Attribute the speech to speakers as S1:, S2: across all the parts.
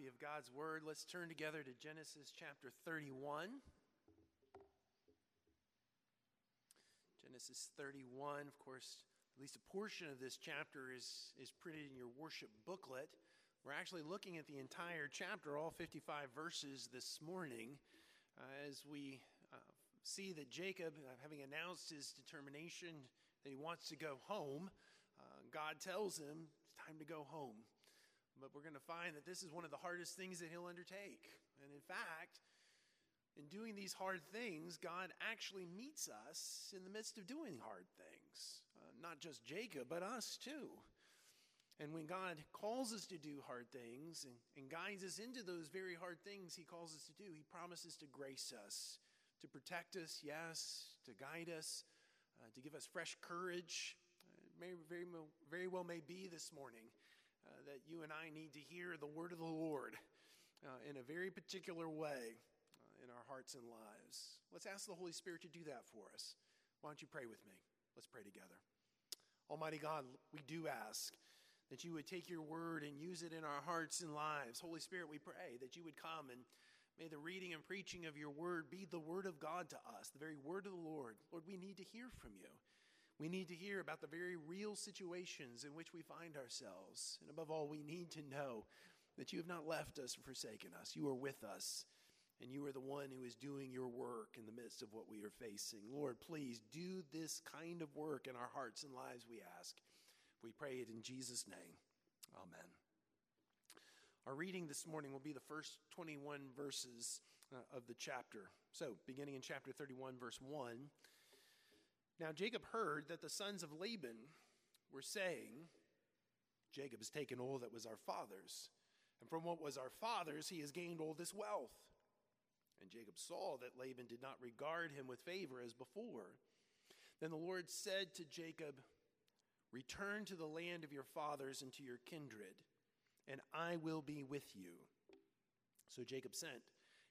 S1: copy of God's Word, let's turn together to Genesis chapter 31. Genesis 31, of course, at least a portion of this chapter is, is printed in your worship booklet. We're actually looking at the entire chapter, all 55 verses this morning, uh, as we uh, see that Jacob, uh, having announced his determination that he wants to go home, uh, God tells him it's time to go home. But we're going to find that this is one of the hardest things that he'll undertake. And in fact, in doing these hard things, God actually meets us in the midst of doing hard things. Uh, not just Jacob, but us too. And when God calls us to do hard things and, and, guides us into those very hard things He calls us to do, He promises to grace us, to protect us, yes, to guide us, uh, to give us fresh courage. Uh, may, very, very well may be this morning that you and I need to hear the word of the Lord uh, in a very particular way uh, in our hearts and lives. Let's ask the Holy Spirit to do that for us. Why don't you pray with me? Let's pray together. Almighty God, we do ask that you would take your word and use it in our hearts and lives. Holy Spirit, we pray that you would come and may the reading and preaching of your word be the word of God to us, the very word of the Lord. Lord, we need to hear from you. We need to hear about the very real situations in which we find ourselves. And above all, we need to know that you have not left us or forsaken us. You are with us, and you are the one who is doing your work in the midst of what we are facing. Lord, please do this kind of work in our hearts and lives, we ask. We pray it in Jesus' name. Amen. Our reading this morning will be the first 21 verses uh, of the chapter. So, beginning in chapter 31, verse 1. Now Jacob heard that the sons of Laban were saying, Jacob has taken all that was our father's, and from what was our father's, he has gained all this wealth. And Jacob saw that Laban did not regard him with favor as before. Then the Lord said to Jacob, Return to the land of your fathers and to your kindred, and I will be with you. So Jacob sent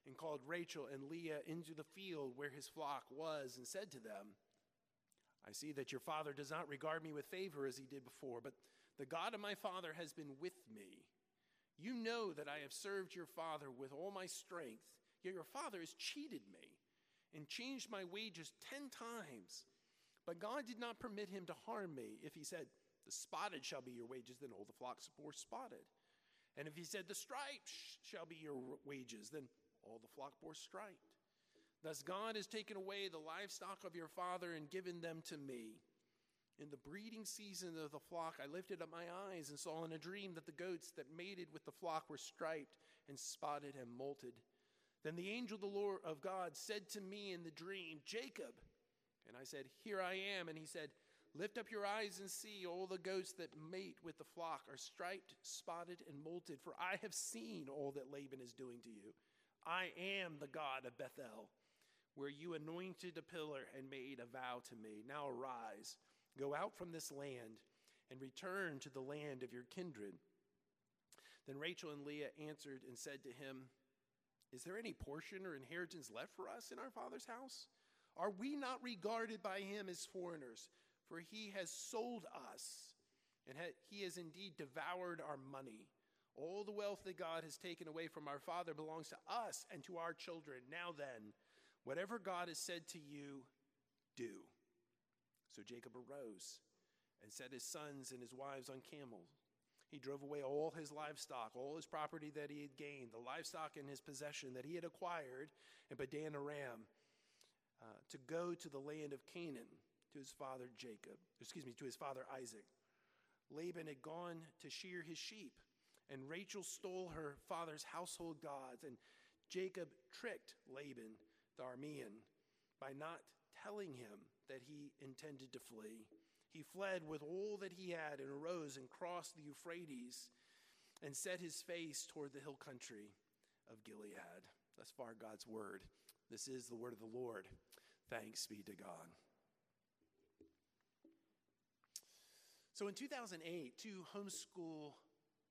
S1: and called Rachel and Leah into the field where his flock was, and said to them, I see that your father does not regard me with favor as he did before, but the God of my father has been with me. You know that I have served your father with all my strength, yet your father has cheated me and changed my wages ten times. But God did not permit him to harm me. If he said, The spotted shall be your wages, then all the flocks bore spotted. And if he said, The stripes shall be your wages, then all the flock bore striped. Thus God has taken away the livestock of your father and given them to me. In the breeding season of the flock, I lifted up my eyes and saw in a dream that the goats that mated with the flock were striped and spotted and molted. Then the angel of the Lord of God said to me in the dream, Jacob. And I said, Here I am. And he said, Lift up your eyes and see all the goats that mate with the flock are striped, spotted, and molted, for I have seen all that Laban is doing to you. I am the God of Bethel where you anointed a pillar and made a vow to me. Now arise, go out from this land, and return to the land of your kindred. Then Rachel and Leah answered and said to him, Is there any portion or inheritance left for us in our father's house? Are we not regarded by him as foreigners? For he has sold us, and he has indeed devoured our money. All the wealth that God has taken away from our father belongs to us and to our children. Now then, Whatever God has said to you, do. So Jacob arose and set his sons and his wives on camels. He drove away all his livestock, all his property that he had gained, the livestock in his possession that he had acquired in Padan Aram, uh, to go to the land of Canaan to his father Jacob, excuse me, to his father Isaac. Laban had gone to shear his sheep, and Rachel stole her father's household gods, and Jacob tricked Laban the by not telling him that he intended to flee. He fled with all that he had and arose and crossed the Euphrates and set his face toward the hill country of Gilead. Thus far, God's word. This is the word of the Lord. Thanks be to God. So in 2008, two homeschool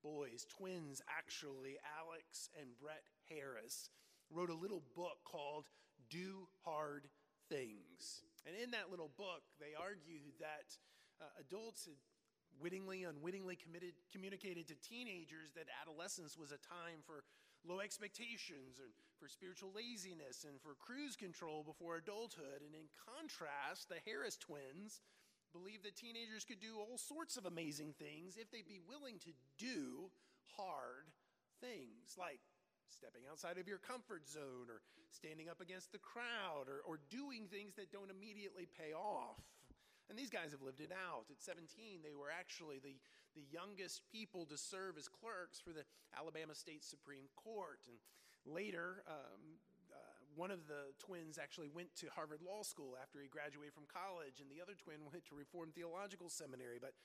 S1: boys, twins actually, Alex and Brett Harris, wrote a little book called Do Hard Things. And in that little book, they argue that uh, adults had wittingly, unwittingly committed, communicated to teenagers that adolescence was a time for low expectations and for spiritual laziness and for cruise control before adulthood. And in contrast, the Harris twins believed that teenagers could do all sorts of amazing things if they'd be willing to do hard things like stepping outside of your comfort zone or standing up against the crowd or, or doing things that don't immediately pay off. And these guys have lived it out. At 17, they were actually the, the youngest people to serve as clerks for the Alabama State Supreme Court. And later, um, uh, one of the twins actually went to Harvard Law School after he graduated from college, and the other twin went to Reformed Theological Seminary. But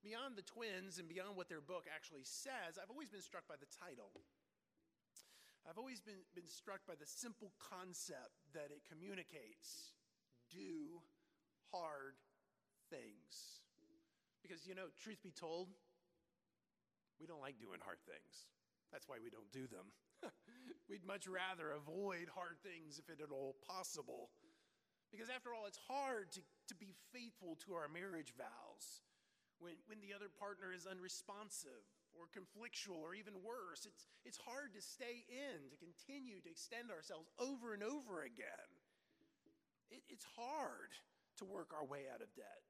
S1: beyond the twins and beyond what their book actually says, I've always been struck by the title. I've always been, been struck by the simple concept that it communicates do hard things. Because, you know, truth be told, we don't like doing hard things. That's why we don't do them. We'd much rather avoid hard things if at all possible. Because after all, it's hard to, to be faithful to our marriage vows when, when the other partner is unresponsive or conflictual or even worse. It's, it's hard to stay in, to continue to extend ourselves over and over again. It, it's hard to work our way out of debt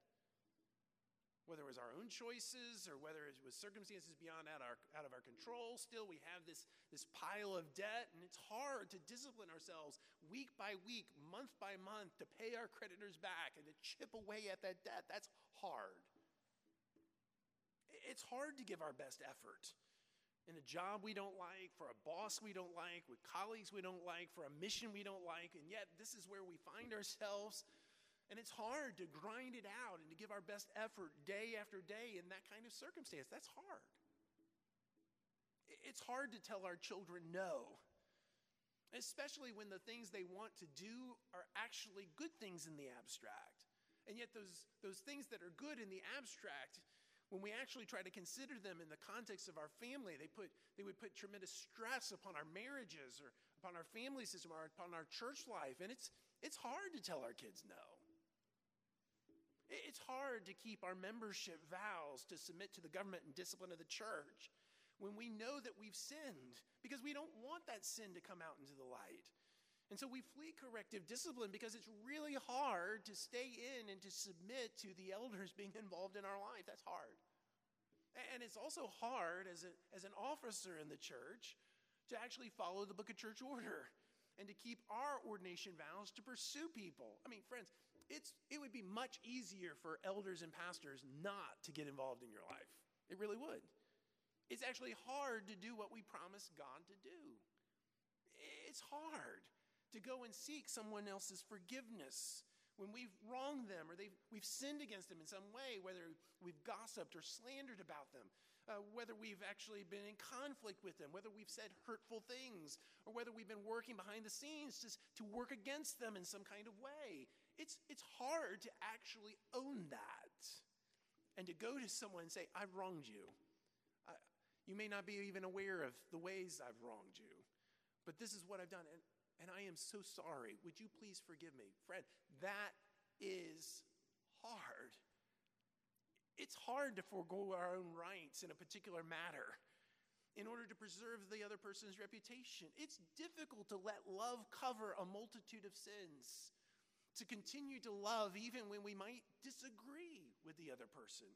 S1: whether it was our own choices or whether it was circumstances beyond out, our, out of our control, still we have this, this pile of debt, and it's hard to discipline ourselves week by week, month by month, to pay our creditors back and to chip away at that debt. That's hard. It's hard to give our best effort in a job we don't like, for a boss we don't like, with colleagues we don't like, for a mission we don't like, and yet this is where we find ourselves and it's hard to grind it out and to give our best effort day after day in that kind of circumstance. That's hard. It's hard to tell our children no, especially when the things they want to do are actually good things in the abstract. And yet, those, those things that are good in the abstract, when we actually try to consider them in the context of our family, they, put, they would put tremendous stress upon our marriages or upon our family system or upon our church life. And it's, it's hard to tell our kids no. It's hard to keep our membership vows to submit to the government and discipline of the church when we know that we've sinned because we don't want that sin to come out into the light. And so we flee corrective discipline because it's really hard to stay in and to submit to the elders being involved in our life. That's hard. And it's also hard as, a, as an officer in the church to actually follow the book of church order and to keep our ordination vows to pursue people. I mean, friends, it's, it would be much easier for elders and pastors not to get involved in your life. It really would. It's actually hard to do what we promised God to do. It's hard to go and seek someone else's forgiveness when we've wronged them or we've sinned against them in some way, whether we've gossiped or slandered about them, uh, whether we've actually been in conflict with them, whether we've said hurtful things, or whether we've been working behind the scenes to, to work against them in some kind of way. It's, it's hard to actually own that and to go to someone and say, I've wronged you. I, you may not be even aware of the ways I've wronged you, but this is what I've done, and, and I am so sorry. Would you please forgive me? Friend, that is hard. It's hard to forego our own rights in a particular matter in order to preserve the other person's reputation. It's difficult to let love cover a multitude of sins to continue to love even when we might disagree with the other person.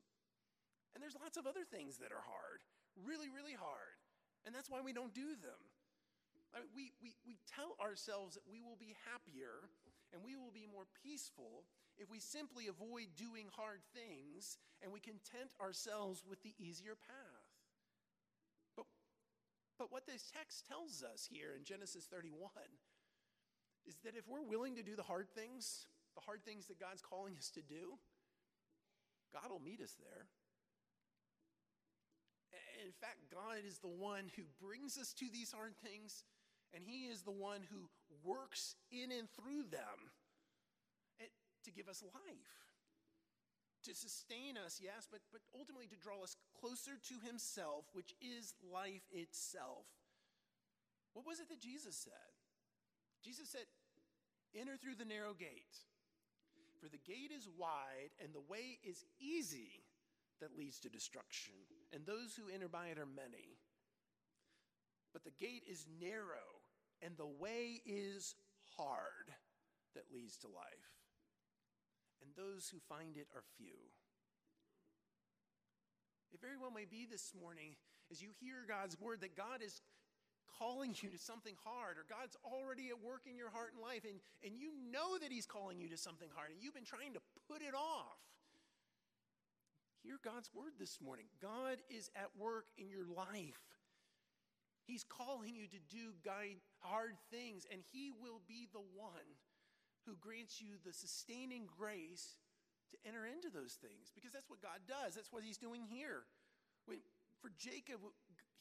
S1: And there's lots of other things that are hard, really, really hard. And that's why we don't do them. I mean, we, we, we tell ourselves that we will be happier and we will be more peaceful if we simply avoid doing hard things and we content ourselves with the easier path. But, but what this text tells us here in Genesis 31 is that if we're willing to do the hard things, the hard things that God's calling us to do, God will meet us there. In fact, God is the one who brings us to these hard things, and He is the one who works in and through them eh, to give us life, to sustain us, yes, but, but ultimately to draw us closer to Himself, which is life itself. What was it that Jesus said? Jesus said, Enter through the narrow gate, for the gate is wide and the way is easy that leads to destruction, and those who enter by it are many. But the gate is narrow, and the way is hard that leads to life, and those who find it are few. It very well may be this morning as you hear God's word that God is calling you to something hard, or God's already at work in your heart and life, and, and you know that He's calling you to something hard, and you've been trying to put it off. Hear God's word this morning. God is at work in your life. He's calling you to do hard things, and He will be the one who grants you the sustaining grace to enter into those things because that's what God does. That's what He's doing here. When, for Jacob,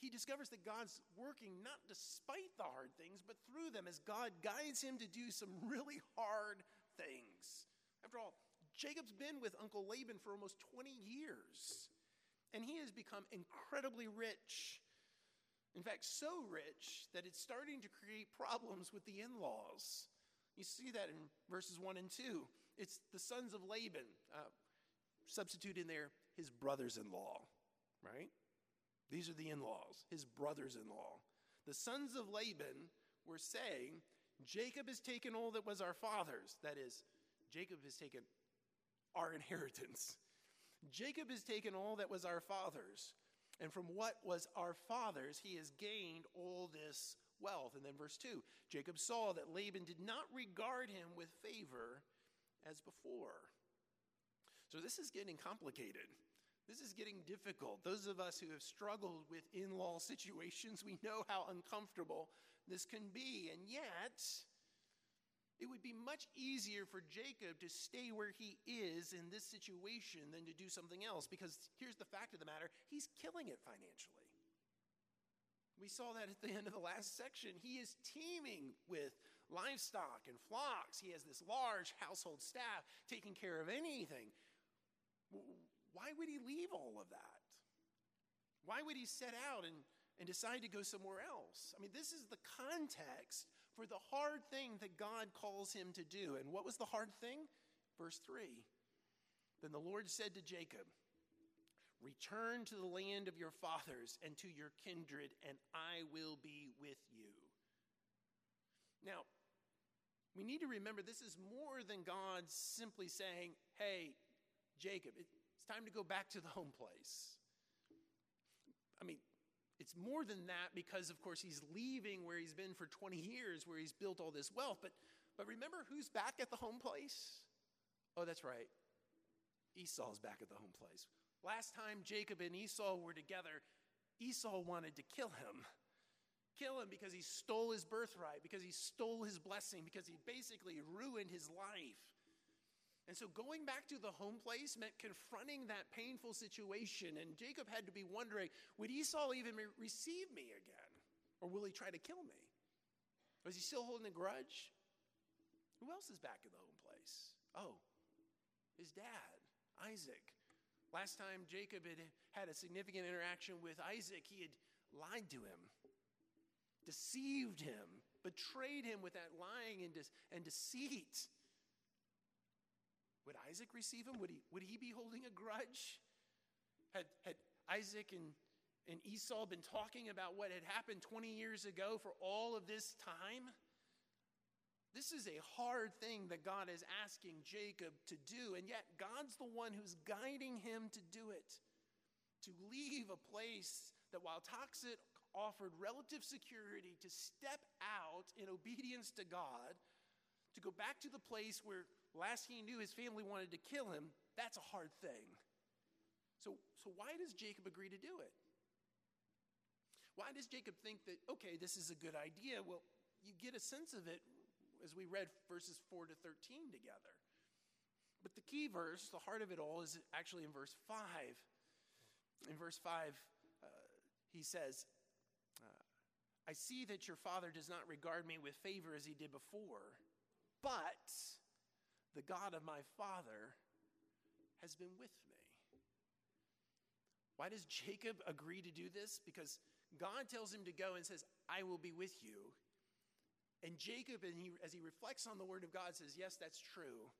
S1: he discovers that God's working not despite the hard things, but through them as God guides him to do some really hard things. After all, Jacob's been with Uncle Laban for almost 20 years, and he has become incredibly rich. In fact, so rich that it's starting to create problems with the in laws. You see that in verses 1 and 2. It's the sons of Laban, uh, substitute in there his brothers in law, right? These are the in laws, his brothers in law. The sons of Laban were saying, Jacob has taken all that was our father's. That is, Jacob has taken our inheritance. Jacob has taken all that was our father's. And from what was our father's, he has gained all this wealth. And then verse 2 Jacob saw that Laban did not regard him with favor as before. So this is getting complicated. This is getting difficult. Those of us who have struggled with in law situations, we know how uncomfortable this can be. And yet, it would be much easier for Jacob to stay where he is in this situation than to do something else because here's the fact of the matter he's killing it financially. We saw that at the end of the last section. He is teeming with livestock and flocks. He has this large household staff taking care of anything why would he leave all of that? Why would he set out and, and decide to go somewhere else? I mean, this is the context for the hard thing that God calls him to do. And what was the hard thing? Verse 3 Then the Lord said to Jacob, Return to the land of your fathers and to your kindred, and I will be with you. Now, we need to remember this is more than God simply saying, Hey, Jacob, it's time to go back to the home place. I mean, it's more than that because, of course, he's leaving where he's been for 20 years, where he's built all this wealth. But, but remember who's back at the home place? Oh, that's right. Esau's back at the home place. Last time Jacob and Esau were together, Esau wanted to kill him. Kill him because he stole his birthright, because he stole his blessing, because he basically ruined his life. And so going back to the home place meant confronting that painful situation. And Jacob had to be wondering would Esau even receive me again? Or will he try to kill me? Was he still holding a grudge? Who else is back in the home place? Oh, his dad, Isaac. Last time Jacob had had a significant interaction with Isaac, he had lied to him, deceived him, betrayed him with that lying and, de- and deceit. Would Isaac receive him? Would he, would he be holding a grudge? Had, had Isaac and, and Esau been talking about what had happened 20 years ago for all of this time? This is a hard thing that God is asking Jacob to do, and yet God's the one who's guiding him to do it. To leave a place that, while toxic, offered relative security, to step out in obedience to God, to go back to the place where last he knew his family wanted to kill him, that's a hard thing. So, so why does Jacob agree to do it? Why does Jacob think that, okay, this is a good idea? Well, you get a sense of it as we read verses 4 to 13 together. But the key verse, the heart of it all, is actually in verse 5. In verse 5, uh, he says, uh, I see that your father does not regard me with favor as he did before, but the God of my father has been with me. Why does Jacob agree to do this? Because God tells him to go and says, I will be with you. And Jacob, and he, as he reflects on the word of God, says, Yes, that's true.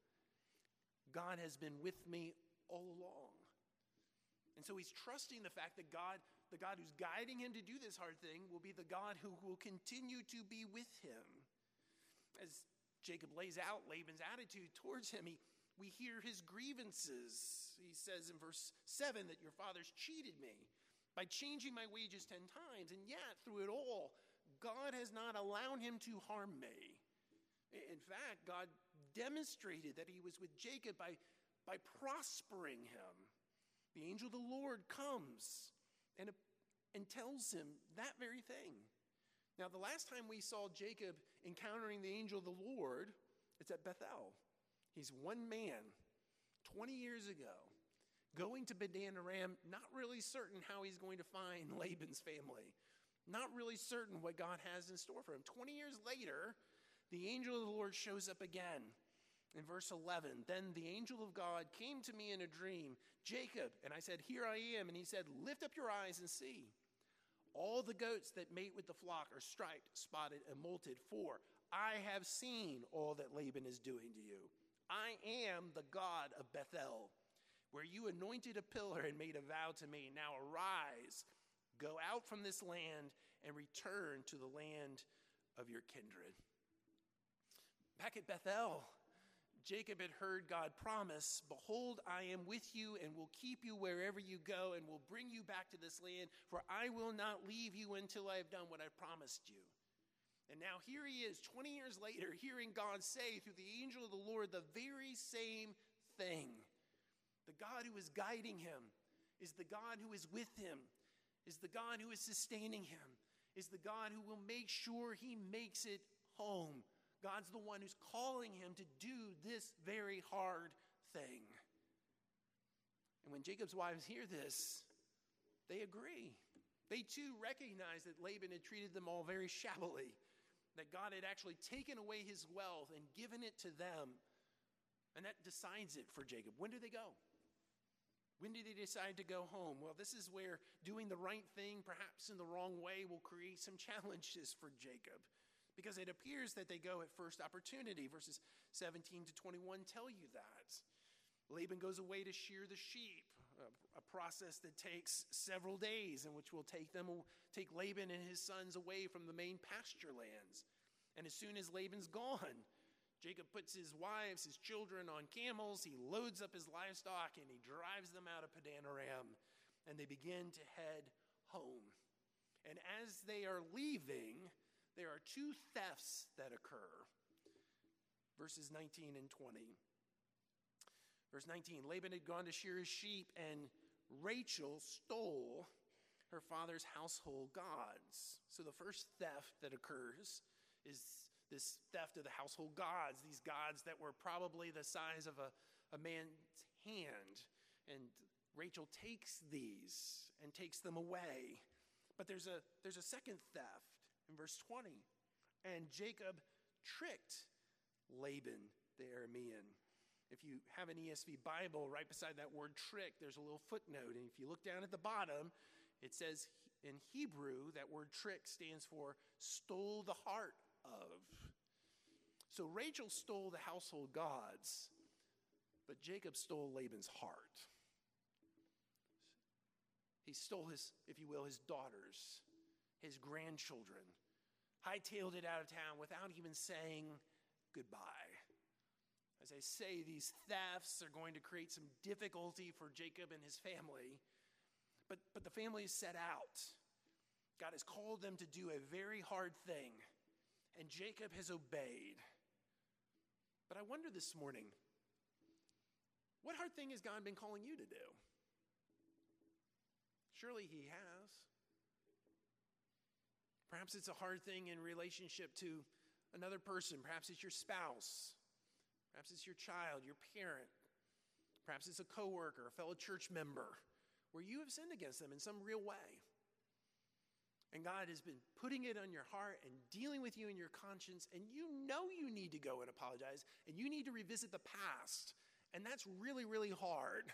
S1: God has been with me all along. And so he's trusting the fact that God, the God who's guiding him to do this hard thing, will be the God who will continue to be with him. As Jacob lays out Laban's attitude towards him, he, we hear his grievances. He says in verse 7 that your fathers cheated me by changing my wages 10 times, and yet through it all, God has not allowed him to harm me. In fact, God demonstrated that he was with Jacob by, by prospering him. The angel of the Lord comes and, and tells him that very thing. Now, the last time we saw Jacob encountering the angel of the Lord, it's at Bethel. He's one man, 20 years ago, going to Padan Aram, not really certain how he's going to find Laban's family, not really certain what God has in store for him. 20 years later, the angel of the Lord shows up again in verse 11, then the angel of God came to me in a dream, Jacob, and I said, Here I am. And he said, Lift up your eyes and see. All the goats that mate with the flock are striped, spotted, and molted, for I have seen all that Laban is doing to you. I am the God of Bethel, where you anointed a pillar and made a vow to me. Now arise, go out from this land, and return to the land of your kindred. Back at Bethel, Jacob had heard God promise, Behold, I am with you and will keep you wherever you go and will bring you back to this land, for I will not leave you until I have done what I promised you. And now here he is, 20 years later, hearing God say through the angel of the Lord the very same thing. The God who is guiding him is the God who is with him, is the God who is sustaining him, is the God who will make sure he makes it home. God's the one who's calling him to do this very hard thing. And when Jacob's wives hear this, they agree. They too recognize that Laban had treated them all very shabbily, that God had actually taken away his wealth and given it to them. And that decides it for Jacob. When do they go? When do they decide to go home? Well, this is where doing the right thing, perhaps in the wrong way, will create some challenges for Jacob because it appears that they go at first opportunity. Verses 17 to 21 tell you that. Laban goes away to shear the sheep, a, process that takes several days, and which will take them take Laban and his sons away from the main pasture lands. And as soon as Laban's gone, Jacob puts his wives, his children on camels, he loads up his livestock, and he drives them out of Padan Aram, and they begin to head home. And as they are leaving, there are two thefts that occur. Verses 19 and 20. Verse 19 Laban had gone to shear his sheep, and Rachel stole her father's household gods. So the first theft that occurs is this theft of the household gods, these gods that were probably the size of a, a man's hand. And Rachel takes these and takes them away. But there's a, there's a second theft in verse 20. And Jacob tricked Laban the Aramean. If you have an ESV Bible, right beside that word trick, there's a little footnote. And if you look down at the bottom, it says in Hebrew, that word trick stands for stole the heart of. So Rachel stole the household gods, but Jacob stole Laban's heart. He stole his, if you will, his daughters, his grandchildren, hightailed it out of town without even saying goodbye. As I say, these thefts are going to create some difficulty for Jacob and his family, but, but the family is set out. God has called them to do a very hard thing, and Jacob has obeyed. But I wonder this morning what hard thing has God been calling you to do? Surely He has. Perhaps it's a hard thing in relationship to another person. Perhaps it's your spouse. Perhaps it's your child, your parent. Perhaps it's a coworker, a fellow church member, where you have sinned against them in some real way. And God has been putting it on your heart and dealing with you in your conscience, and you know you need to go and apologize, and you need to revisit the past. And that's really, really hard.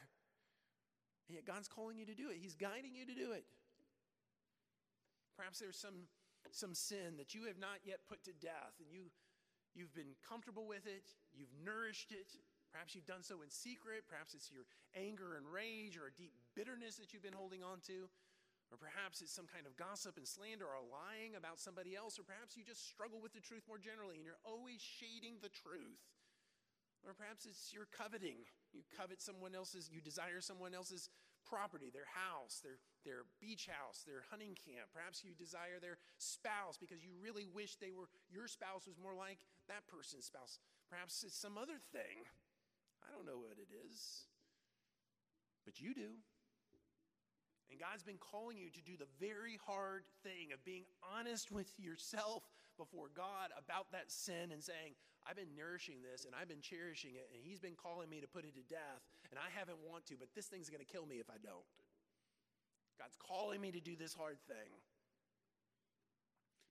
S1: And yet God's calling you to do it, He's guiding you to do it. Perhaps there's some some sin that you have not yet put to death and you, you've been comfortable with it, you've nourished it. Perhaps you've done so in secret. Perhaps it's your anger and rage or a deep bitterness that you've been holding on to. Or perhaps it's some kind of gossip and slander or lying about somebody else. Or perhaps you just struggle with the truth more generally and you're always shading the truth. Or perhaps it's your coveting. You covet someone else's, you desire someone else's property, their house, their, their beach house, their hunting camp. Perhaps you desire their spouse because you really wish they were, your spouse was more like that person's spouse. Perhaps it's some other thing. I don't know what it is, but you do. And God's been calling you to do the very hard thing of being honest with yourself before God about that sin and saying, I've been nourishing this and I've been cherishing it, and He's been calling me to put it to death, and I haven't want to, but this thing's going to kill me if I don't. God's calling me to do this hard thing.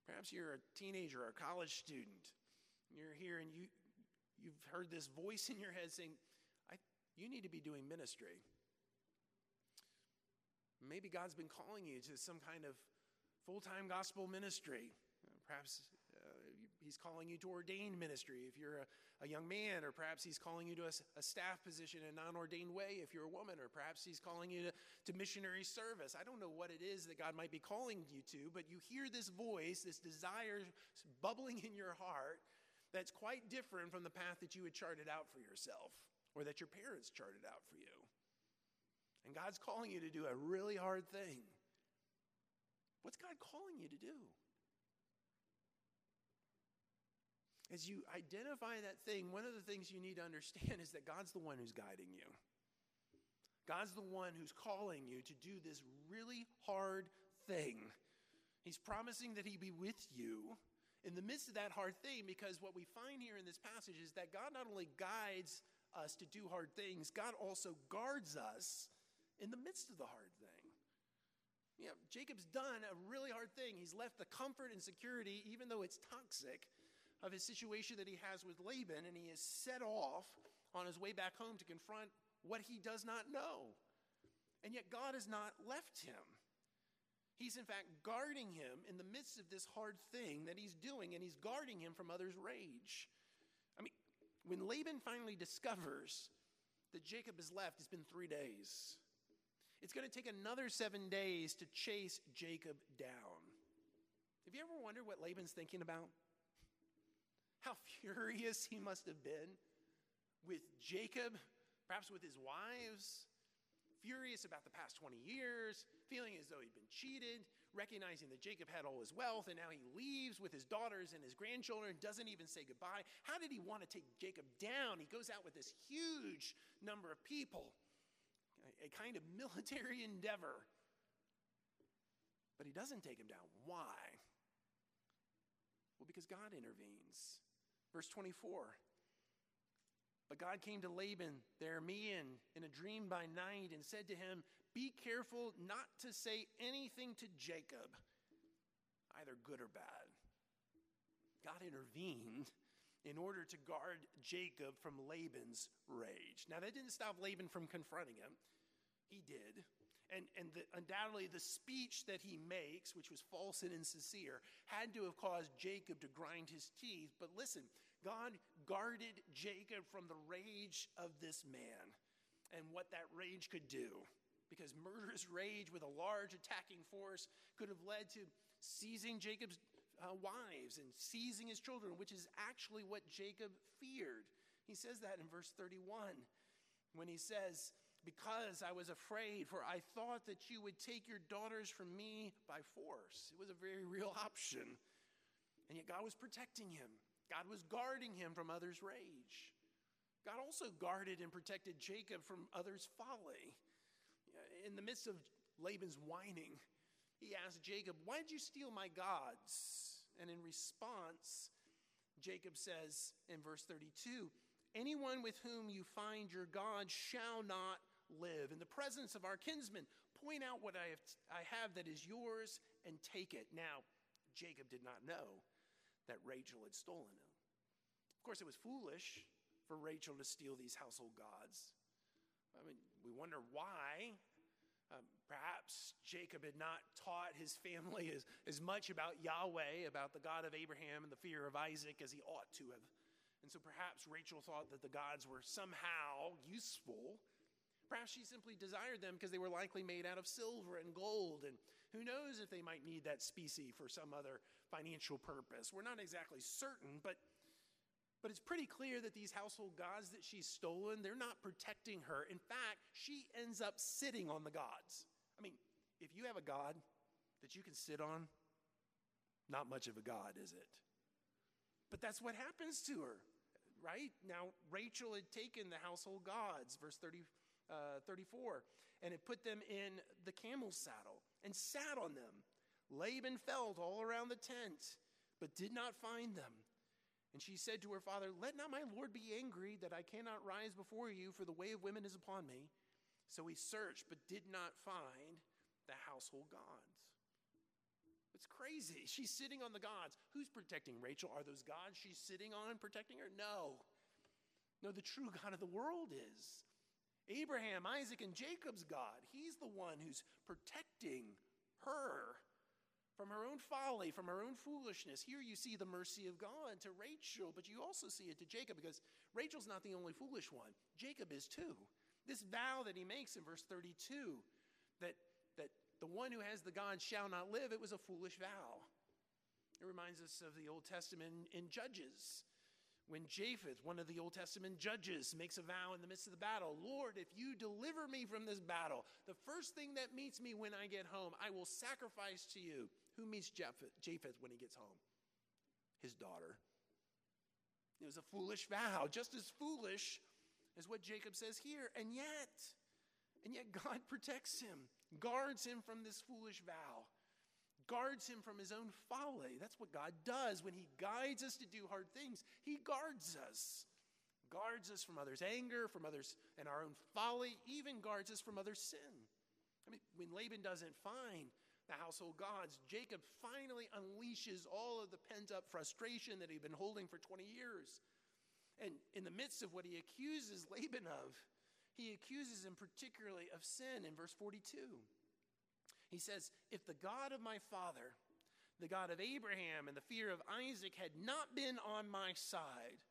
S1: Perhaps you're a teenager or a college student. You're here and you, you've heard this voice in your head saying, I, You need to be doing ministry. Maybe God's been calling you to some kind of full time gospel ministry. Perhaps uh, He's calling you to ordained ministry if you're a, a young man, or perhaps He's calling you to a, a, staff position in a non ordained way if you're a woman, or perhaps He's calling you to, to missionary service. I don't know what it is that God might be calling you to, but you hear this voice, this desire bubbling in your heart that's quite different from the path that you had charted out for yourself or that your parents charted out for you. And God's calling you to do a really hard thing. What's God calling you to do? As you identify that thing, one of the things you need to understand is that God's the one who's guiding you. God's the one who's calling you to do this really hard thing. He's promising that He'd be with you in the midst of that hard thing because what we find here in this passage is that God not only guides us to do hard things, God also guards us in the midst of the hard thing. You know, Jacob's done a really hard thing. He's left the comfort and security, even though it's toxic, of his situation that he has with Laban, and he is set off on his way back home to confront what he does not know. And yet, God has not left him. He's, in fact, guarding him in the midst of this hard thing that he's doing, and he's guarding him from others' rage. I mean, when Laban finally discovers that Jacob has left, it's been three days. It's going to take another seven days to chase Jacob down. Have you ever wondered what Laban's thinking about? How furious he must have been with Jacob, perhaps with his wives, furious about the past 20 years, feeling as though he'd been cheated, recognizing that Jacob had all his wealth, and now he leaves with his daughters and his grandchildren, doesn't even say goodbye. How did he want to take Jacob down? He goes out with this huge number of people, a kind of military endeavor. But he doesn't take him down. Why? Well, because God intervenes. Verse 24. But God came to Laban the Aramean in a dream by night and said to him, Be careful not to say anything to Jacob, either good or bad. God intervened in order to guard Jacob from Laban's rage. Now, that didn't stop Laban from confronting him, he did. And, and the, undoubtedly, the speech that he makes, which was false and insincere, had to have caused Jacob to grind his teeth. But listen, God guarded Jacob from the rage of this man and what that rage could do. Because murderous rage with a large attacking force could have led to seizing Jacob's uh, wives and seizing his children, which is actually what Jacob feared. He says that in verse 31 when he says, because I was afraid, for I thought that you would take your daughters from me by force. It was a very real option. And yet God was protecting him, God was guarding him from others' rage. God also guarded and protected Jacob from others' folly. In the midst of Laban's whining, he asked Jacob, Why did you steal my gods? And in response, Jacob says in verse 32, Anyone with whom you find your God shall not live. In the presence of our kinsmen, point out what I have, I have that is yours and take it. Now, Jacob did not know that Rachel had stolen him. Of course, it was foolish for Rachel to steal these household gods. I mean, we wonder why. Um, perhaps Jacob had not taught his family as, as much about Yahweh, about the God of Abraham and the fear of Isaac, as he ought to have. And so perhaps Rachel thought that the gods were somehow useful Perhaps she simply desired them because they were likely made out of silver and gold, and who knows if they might need that specie for some other financial purpose. We're not exactly certain, but, but it's pretty clear that these household gods that she's stolen, they're not protecting her. In fact, she ends up sitting on the gods. I mean, if you have a god that you can sit on, not much of a god, is it? But that's what happens to her, right? Now, Rachel had taken the household gods, verse 30 uh, 34, and it put them in the camel's saddle and sat on them. Laban felt all around the tent, but did not find them. And she said to her father, Let not my Lord be angry that I cannot rise before you, for the way of women is upon me. So he searched, but did not find the household gods. It's crazy. She's sitting on the gods. Who's protecting Rachel? Are those gods she's sitting on protecting her? No. No, the true God of the world is. Abraham, Isaac, and Jacob's God. He's the one who's protecting her from her own folly, from her own foolishness. Here you see the mercy of God to Rachel, but you also see it to Jacob because Rachel's not the only foolish one. Jacob is too. This vow that he makes in verse 32 that, that the one who has the God shall not live, it was a foolish vow. It reminds us of the Old Testament in Judges when Jephthah, one of the Old Testament judges, makes a vow in the midst of the battle Lord, if you deliver me from this battle, the first thing that meets me when I get home, I will sacrifice to you. Who meets Jephthah when he gets home? His daughter. It was a foolish vow, just as foolish as what Jacob says here. And yet, and yet God protects him, guards him from this foolish vow guards him from his own folly. That's what God does when he guides us to do hard things. He guards us. Guards us from others' anger, from others and our own folly, even guards us from others' sin. I mean, when Laban doesn't find the household gods, Jacob finally unleashes all of the pent up frustration that he'd been holding for 20 years. And in the midst of what he accuses Laban of, he accuses him particularly of sin in verse 42. He says, If the God of my father, the God of Abraham, and the fear of Isaac had not been on my side,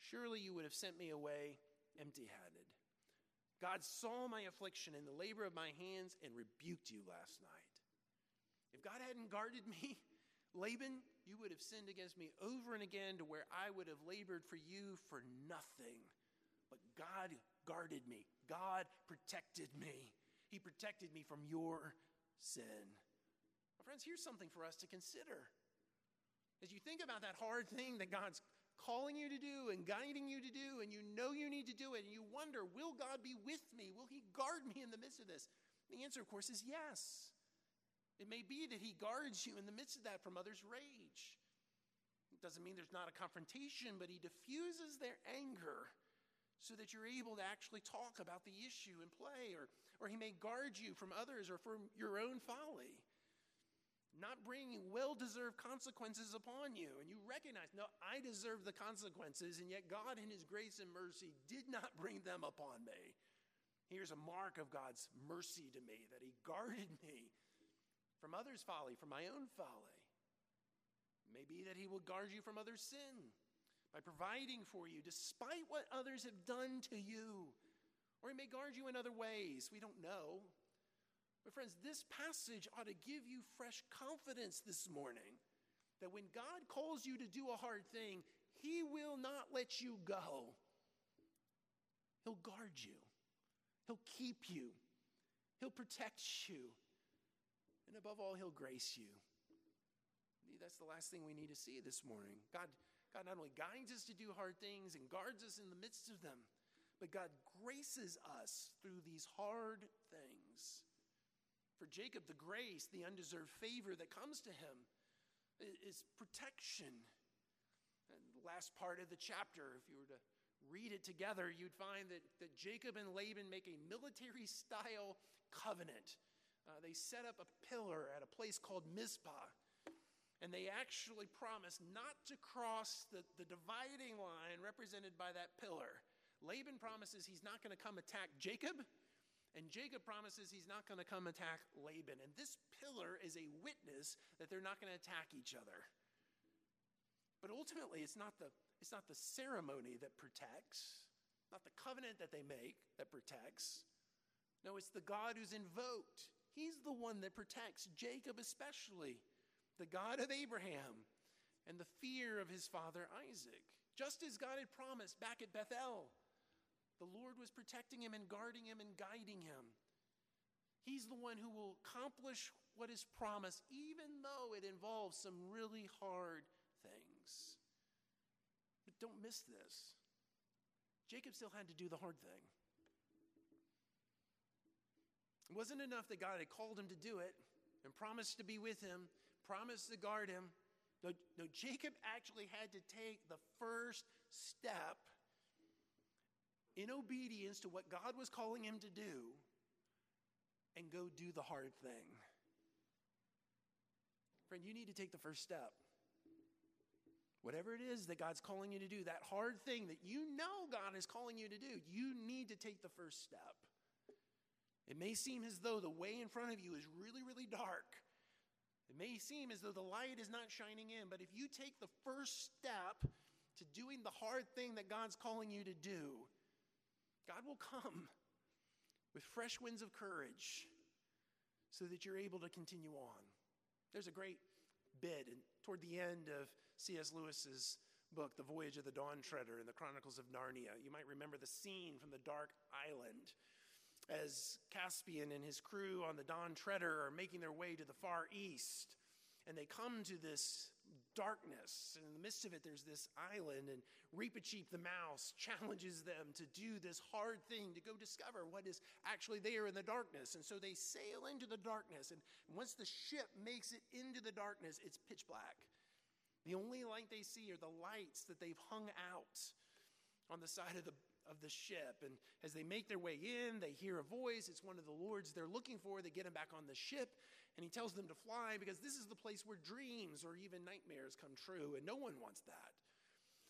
S1: surely you would have sent me away empty handed. God saw my affliction and the labor of my hands and rebuked you last night. If God hadn't guarded me, Laban, you would have sinned against me over and again to where I would have labored for you for nothing. But God guarded me, God protected me. He protected me from your sin. My friends, here's something for us to consider. As you think about that hard thing that God's calling you to do and guiding you to do, and you know you need to do it, and you wonder, will God be with me? Will He guard me in the midst of this? The answer, of course, is yes. It may be that He guards you in the midst of that from others' rage. It doesn't mean there's not a confrontation, but He diffuses their anger so that you're able to actually talk about the issue and play, or, or he may guard you from others or from your own folly. Not bringing well deserved consequences upon you. And you recognize, no, I deserve the consequences, and yet God, in His grace and mercy, did not bring them upon me. Here's a mark of God's mercy to me that He guarded me from others' folly, from my own folly. Maybe that He will guard you from others' sin by providing for you despite what others have done to you. Or he may guard you in other ways. We don't know. But, friends, this passage ought to give you fresh confidence this morning that when God calls you to do a hard thing, he will not let you go. He'll guard you, He'll keep you, He'll protect you, and above all, He'll grace you. That's the last thing we need to see this morning. God God not only guides us to do hard things and guards us in the midst of them, but God graces us through these hard things. For Jacob, the grace, the undeserved favor that comes to him is protection. And the last part of the chapter, if you were to read it together, you'd find that, that Jacob and Laban make a military style covenant. Uh, they set up a pillar at a place called Mizpah and they actually promise not to cross the, the dividing line represented by that pillar. Laban promises he's not going to come attack Jacob, and Jacob promises he's not going to come attack Laban. And this pillar is a witness that they're not going to attack each other. But ultimately, it's not, the, it's not the ceremony that protects, not the covenant that they make that protects, No, it's the God who's invoked. He's the one that protects Jacob, especially, the God of Abraham and the fear of his father Isaac. Just as God had promised back at Bethel, the Lord was protecting him and guarding him and guiding him. He's the one who will accomplish what is promised, even though it involves some really hard things. But don't miss this. Jacob still had to do the hard thing. It wasn't enough that God had called him to do it and promised to be with him, promised to guard him. No, no, Jacob actually had to take the first step in obedience to what God was calling him to do and go do the hard thing. Friend, you need to take the first step. Whatever it is that God's calling you to do, that hard thing that you know God is calling you to do, you need to take the first step. It may seem as though the way in front of you is really, really dark. It may seem as though the light is not shining in, but if you take the first step to doing the hard thing that God's calling you to do, God will come with fresh winds of courage so that you're able to continue on. There's a great bit toward the end of C.S. Lewis's book, The Voyage of the Dawn Treader in the Chronicles of Narnia. You might remember the scene from the Dark Island as Caspian and his crew on the Dawn Treader are making their way to the far east. And they come to this darkness. And in the midst of it, there's this island, and Reepicheep the mouse challenges them to do this hard thing to go discover what is actually there in the darkness. And so they sail into the darkness. And once the ship makes it into the darkness, it's pitch black. The only light they see are the lights that they've hung out on the side of the of the ship. And as they make their way in, they hear a voice. It's one of the Lords they're looking for. They get him back on the ship, and he tells them to fly because this is the place where dreams or even nightmares come true, and no one wants that.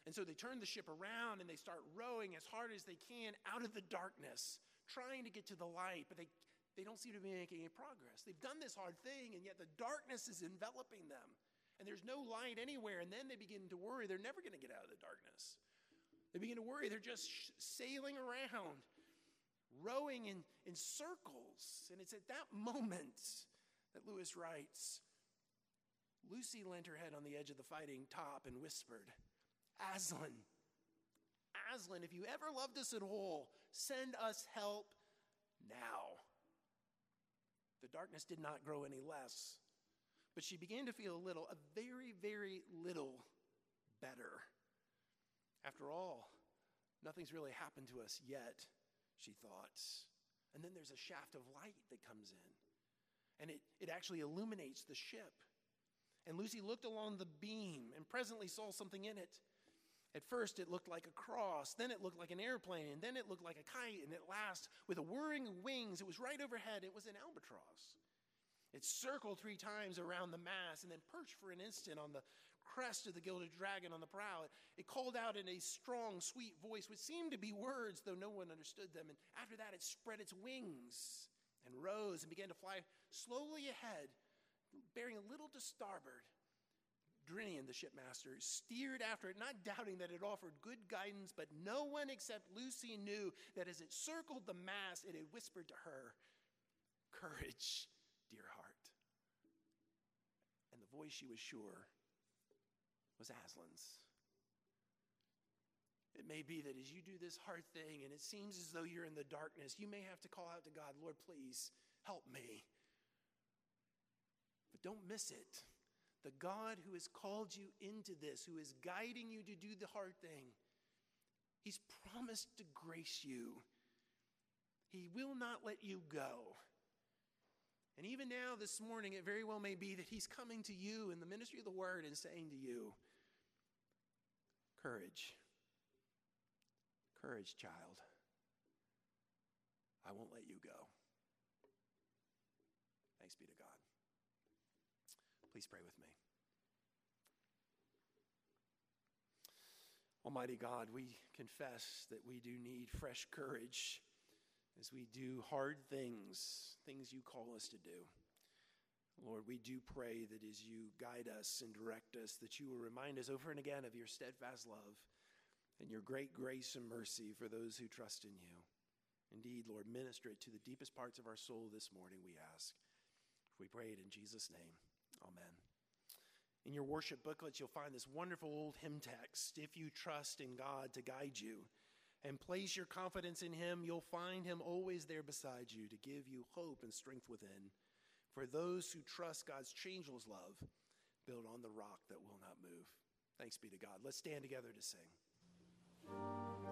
S1: And so they turn the ship around and they start rowing as hard as they can out of the darkness, trying to get to the light, but they, they don't seem to be making any progress. They've done this hard thing, and yet the darkness is enveloping them. And there's no light anywhere, and then they begin to worry they're never going to get out of the darkness. They begin to worry. They're just sailing around, rowing in, in circles. And it's at that moment that Lewis writes Lucy leant her head on the edge of the fighting top and whispered, Aslan, Aslan, if you ever loved us at all, send us help now. The darkness did not grow any less, but she began to feel a little, a very, very little better. After all, nothing's really happened to us yet, she thought. And then there's a shaft of light that comes in, and it, it actually illuminates the ship. And Lucy looked along the beam and presently saw something in it. At first, it looked like a cross, then it looked like an airplane, and then it looked like a kite, and at last, with a whirring of wings, it was right overhead. It was an albatross. It circled three times around the mast and then perched for an instant on the crest of the gilded dragon on the prow. It called out in a strong, sweet voice, which seemed to be words, though no one understood them. And after that, it spread its wings and rose and began to fly slowly ahead, bearing a little to starboard. Drinian, the shipmaster, steered after it, not doubting that it offered good guidance, but no one except Lucy knew that as it circled the mast, it had whispered to her, Courage, dear heart. And the voice she was sure was Aslan's. It may be that as you do this hard thing and it seems as though you're in the darkness, you may have to call out to God, Lord, please help me. But don't miss it. The God who has called you into this, who is guiding you to do the hard thing, He's promised to grace you. He will not let you go. And even now, this morning, it very well may be that He's coming to you in the ministry of the Word and saying to you, Courage. Courage, child. I won't let you go. Thanks be to God. Please pray with me. Almighty God, we confess that we do need fresh courage as we do hard things, things you call us to do. Lord, we do pray that as you guide us and direct us, that you will remind us over and again of your steadfast love and your great grace and mercy for those who trust in you. Indeed, Lord, minister it to the deepest parts of our soul this morning, we ask. We pray it in Jesus' name. Amen. In your worship booklets, you'll find this wonderful old hymn text If you trust in God to guide you and place your confidence in Him, you'll find Him always there beside you to give you hope and strength within. For those who trust God's changeless love, build on the rock that will not move. Thanks be to God. Let's stand together to sing.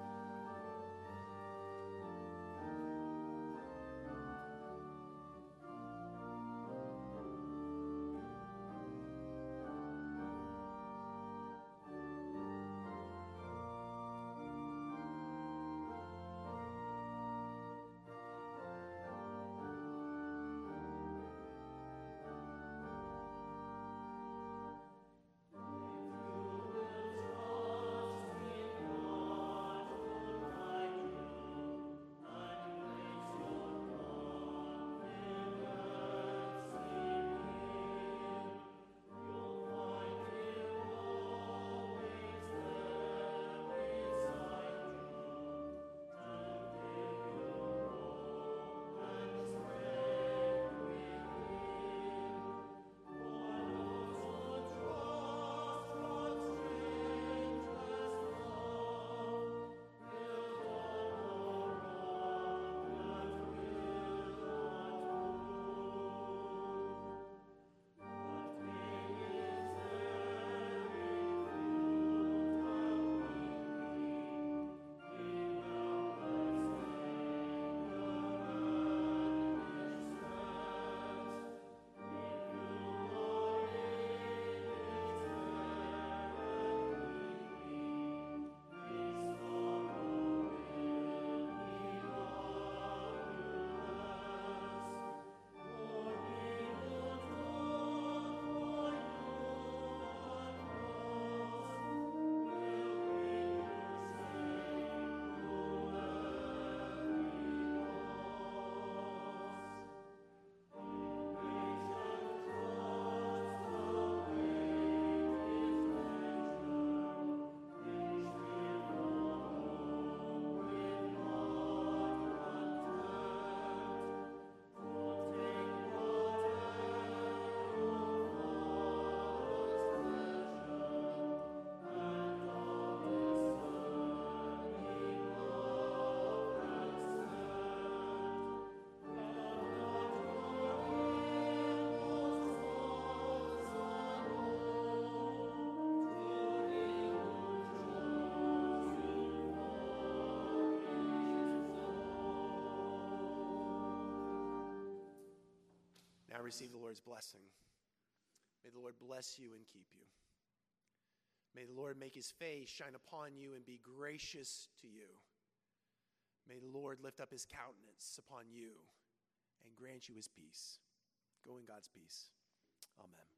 S1: Receive the Lord's blessing. May the Lord bless you and keep you. May the Lord make his face shine upon you and be gracious to you. May the Lord lift up his countenance upon you and grant you his peace. Go in God's peace. Amen.